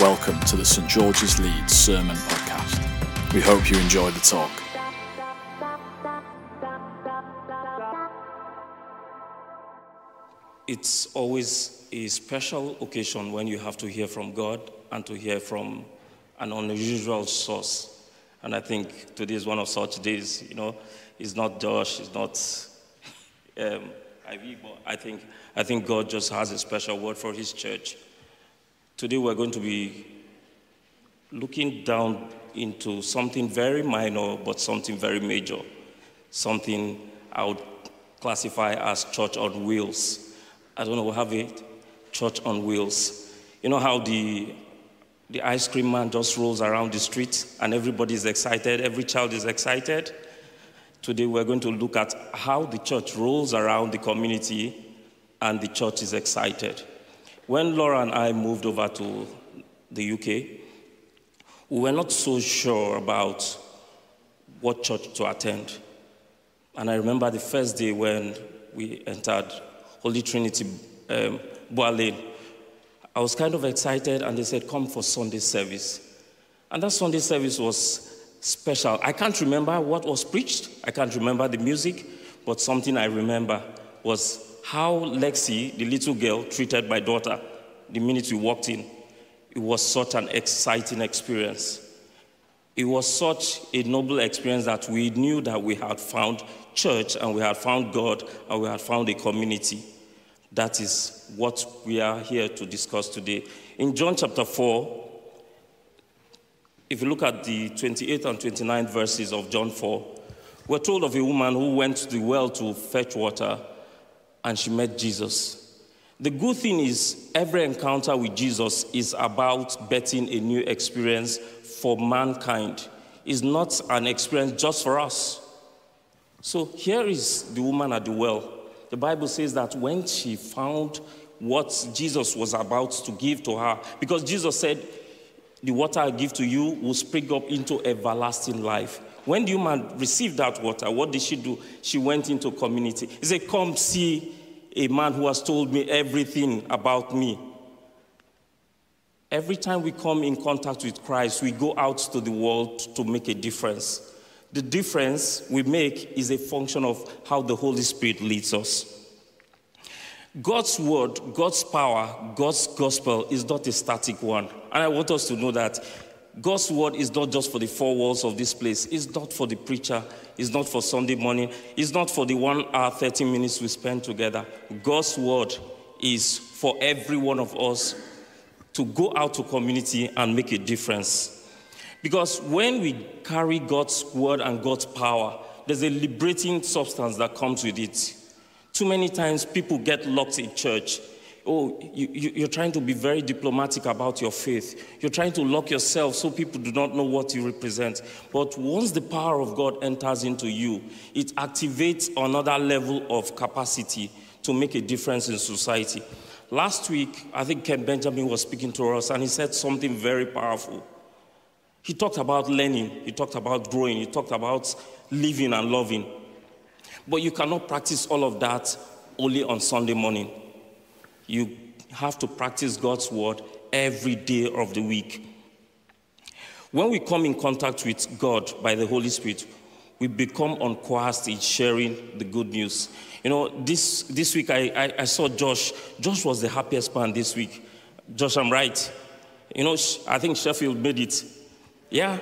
Welcome to the St George's Leeds Sermon Podcast. We hope you enjoy the talk. It's always a special occasion when you have to hear from God and to hear from an unusual source. And I think today is one of such days. You know, it's not Josh, it's not um, I think, I think God just has a special word for His church. Today we're going to be looking down into something very minor, but something very major. Something I would classify as church on wheels. I don't know, we have it? Church on wheels. You know how the the ice cream man just rolls around the street and everybody is excited, every child is excited. Today we're going to look at how the church rolls around the community and the church is excited. When Laura and I moved over to the UK, we were not so sure about what church to attend. And I remember the first day when we entered Holy Trinity um, Lane. I was kind of excited, and they said, Come for Sunday service. And that Sunday service was special. I can't remember what was preached, I can't remember the music, but something I remember was how Lexi, the little girl, treated my daughter the minute we walked in. It was such an exciting experience. It was such a noble experience that we knew that we had found church and we had found God and we had found a community. That is what we are here to discuss today. In John chapter 4, if you look at the 28th and 29th verses of John 4, we're told of a woman who went to the well to fetch water and she met Jesus. The good thing is, every encounter with Jesus is about betting a new experience for mankind. It's not an experience just for us. So here is the woman at the well. The Bible says that when she found what Jesus was about to give to her, because Jesus said, The water I give to you will spring up into everlasting life. When the woman received that water, what did she do? She went into community. He said, Come see a man who has told me everything about me. Every time we come in contact with Christ, we go out to the world to make a difference. The difference we make is a function of how the Holy Spirit leads us. God's word, God's power, God's gospel is not a static one. And I want us to know that God's word is not just for the four walls of this place. It's not for the preacher. It's not for Sunday morning. It's not for the one hour, 30 minutes we spend together. God's word is for every one of us to go out to community and make a difference. Because when we carry God's word and God's power, there's a liberating substance that comes with it. Too many times people get locked in church. Oh, you, are trying to be very diplomatic about your faith. You're trying to lock yourself so people do not know what you represent. But once the power of God enters into you, it activates another level of capacity to make a difference in society. Last week, I think Ken Benjamin was speaking to us, and he said something very powerful. He talked about learning, he talked about growing, he talked about living and loving. But you cannot practice all of that only on Sunday morning. You have to practice God's word every day of the week. When we come in contact with God by the Holy Spirit, we become uncoerced in sharing the good news. You know, this, this week I, I, I saw Josh. Josh was the happiest man this week. Josh, I'm right. You know, I think Sheffield made it yeah.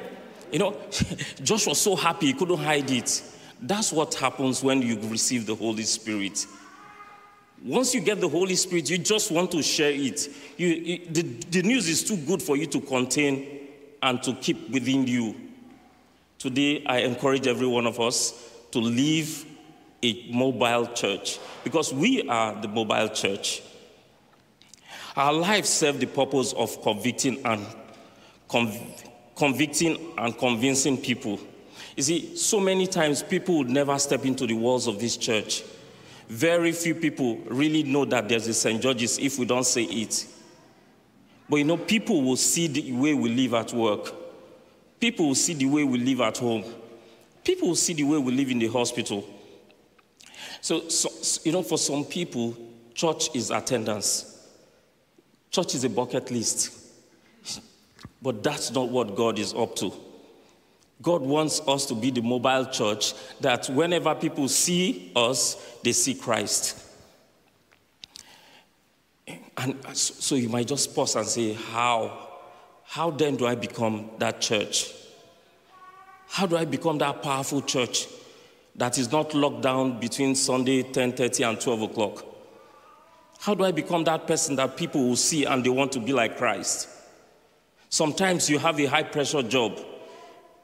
You know, Josh was so happy he couldn't hide it. That's what happens when you receive the Holy Spirit. Once you get the Holy Spirit, you just want to share it. You, the, the news is too good for you to contain and to keep within you. Today, I encourage every one of us to live a mobile church because we are the mobile church. Our lives serve the purpose of convicting and conv- convicting and convincing people. You see, so many times people would never step into the walls of this church. Very few people really know that there's a St. George's if we don't say it. But you know, people will see the way we live at work. People will see the way we live at home. People will see the way we live in the hospital. So, so you know, for some people, church is attendance. Church is a bucket list. But that's not what God is up to. God wants us to be the mobile church that whenever people see us, they see Christ. And so you might just pause and say, How? How then do I become that church? How do I become that powerful church that is not locked down between Sunday 10:30 and 12 o'clock? How do I become that person that people will see and they want to be like Christ? Sometimes you have a high pressure job.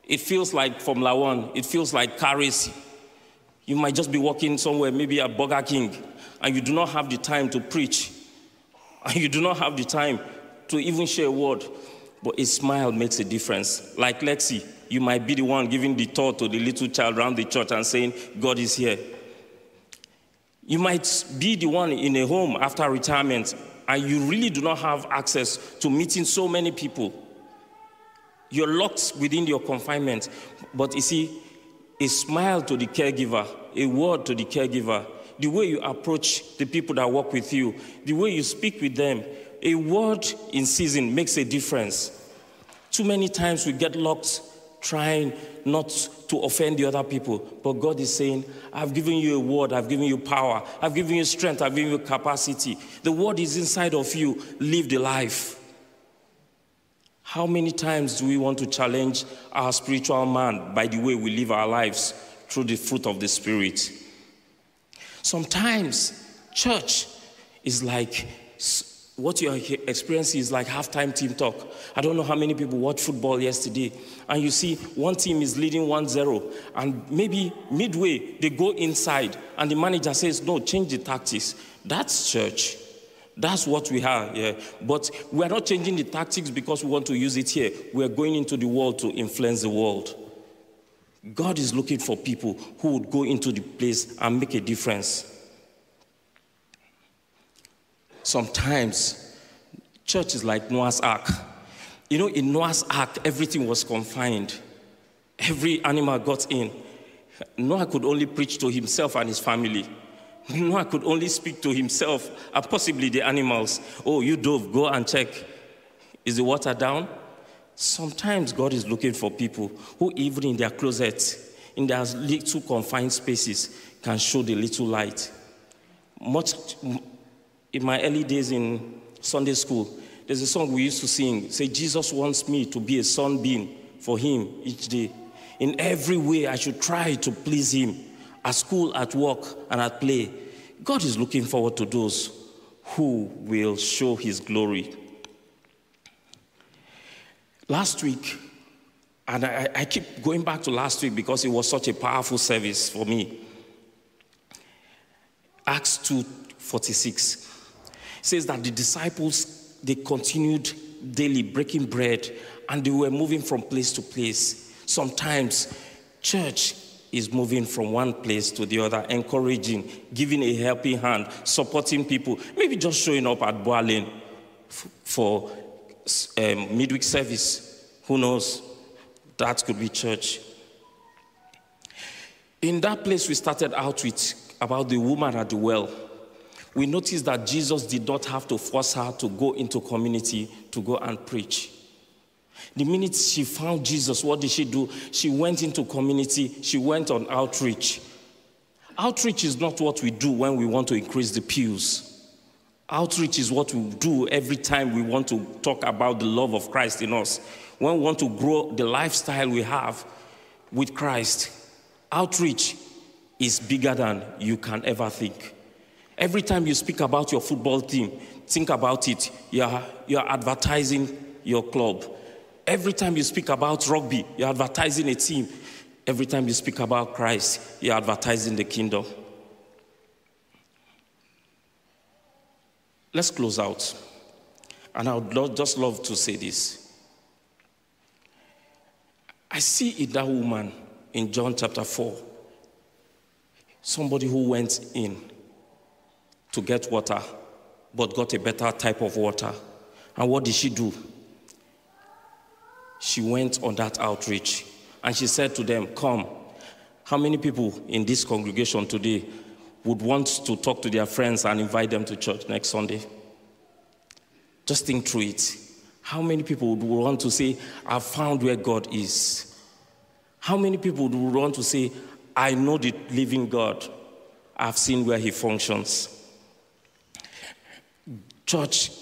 It feels like Formula One, it feels like car. You might just be walking somewhere, maybe at Burger King, and you do not have the time to preach. And you do not have the time to even share a word. But a smile makes a difference. Like Lexi, you might be the one giving the tour to the little child around the church and saying, God is here. You might be the one in a home after retirement and you really do not have access to meeting so many people. You're locked within your confinement. But you see, a smile to the caregiver, a word to the caregiver, the way you approach the people that work with you, the way you speak with them, a word in season makes a difference. Too many times we get locked trying not to offend the other people. But God is saying, I've given you a word, I've given you power, I've given you strength, I've given you capacity. The word is inside of you. Live the life. How many times do we want to challenge our spiritual man by the way we live our lives through the fruit of the Spirit? Sometimes church is like what you are experiencing is like halftime team talk. I don't know how many people watched football yesterday, and you see one team is leading 1 0, and maybe midway they go inside, and the manager says, No, change the tactics. That's church. That's what we have, yeah. But we are not changing the tactics because we want to use it here. We are going into the world to influence the world. God is looking for people who would go into the place and make a difference. Sometimes church is like Noah's Ark. You know, in Noah's Ark, everything was confined, every animal got in. Noah could only preach to himself and his family. Noah could only speak to himself and possibly the animals. Oh, you dove, go and check. Is the water down? Sometimes God is looking for people who, even in their closets, in their little confined spaces, can show the little light. Much in my early days in Sunday school, there's a song we used to sing. Say, Jesus wants me to be a sunbeam for him each day. In every way, I should try to please him at school, at work, and at play. God is looking forward to those who will show his glory. Last week, and I, I, keep going back to last week because it was such a powerful service for me. Acts 2 46 says that the disciples they continued daily breaking bread and they were moving from place to place. Sometimes church is moving from one place to the other, encouraging, giving a helping hand, supporting people, maybe just showing up at Boar Lane for um, midweek service. Who knows? That could be church. In that place, we started out with about the woman at the well we noticed that Jesus did not have to force her to go into community to go and preach. The minute she found Jesus, what did she do? She went into community, she went on outreach. Outreach is not what we do when we want to increase the pews. Outreach is what we do every time we want to talk about the love of Christ in us. When we want to grow the lifestyle we have with Christ, outreach is bigger than you can ever think. Every time you speak about your football team, think about it. You're, you're advertising your club. Every time you speak about rugby, you're advertising a team. Every time you speak about Christ, you're advertising the kingdom. Let's close out. And I would just love to say this. I see in that woman in John chapter 4 somebody who went in to get water, but got a better type of water. And what did she do? She went on that outreach and she said to them, Come. How many people in this congregation today would want to talk to their friends and invite them to church next Sunday? Just think through it. How many people would want to say, I've found where God is? How many people would want to say, I know the living God? I've seen where He functions. Church,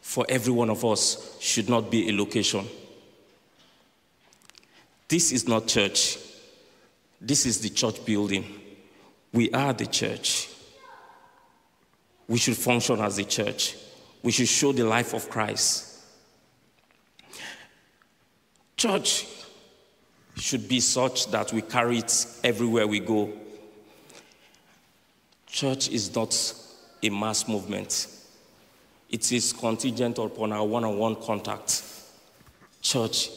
for every one of us, should not be a location. This is not church. This is the church building. We are the church. We should function as a church. We should show the life of Christ. Church should be such that we carry it everywhere we go. Church is not a mass movement, it is contingent upon our one on one contact. Church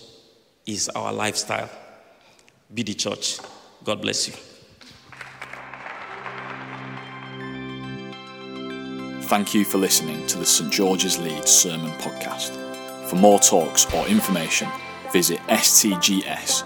is our lifestyle. Be the church. God bless you. Thank you for listening to the St George's Leeds Sermon Podcast. For more talks or information, visit stgs.org.uk.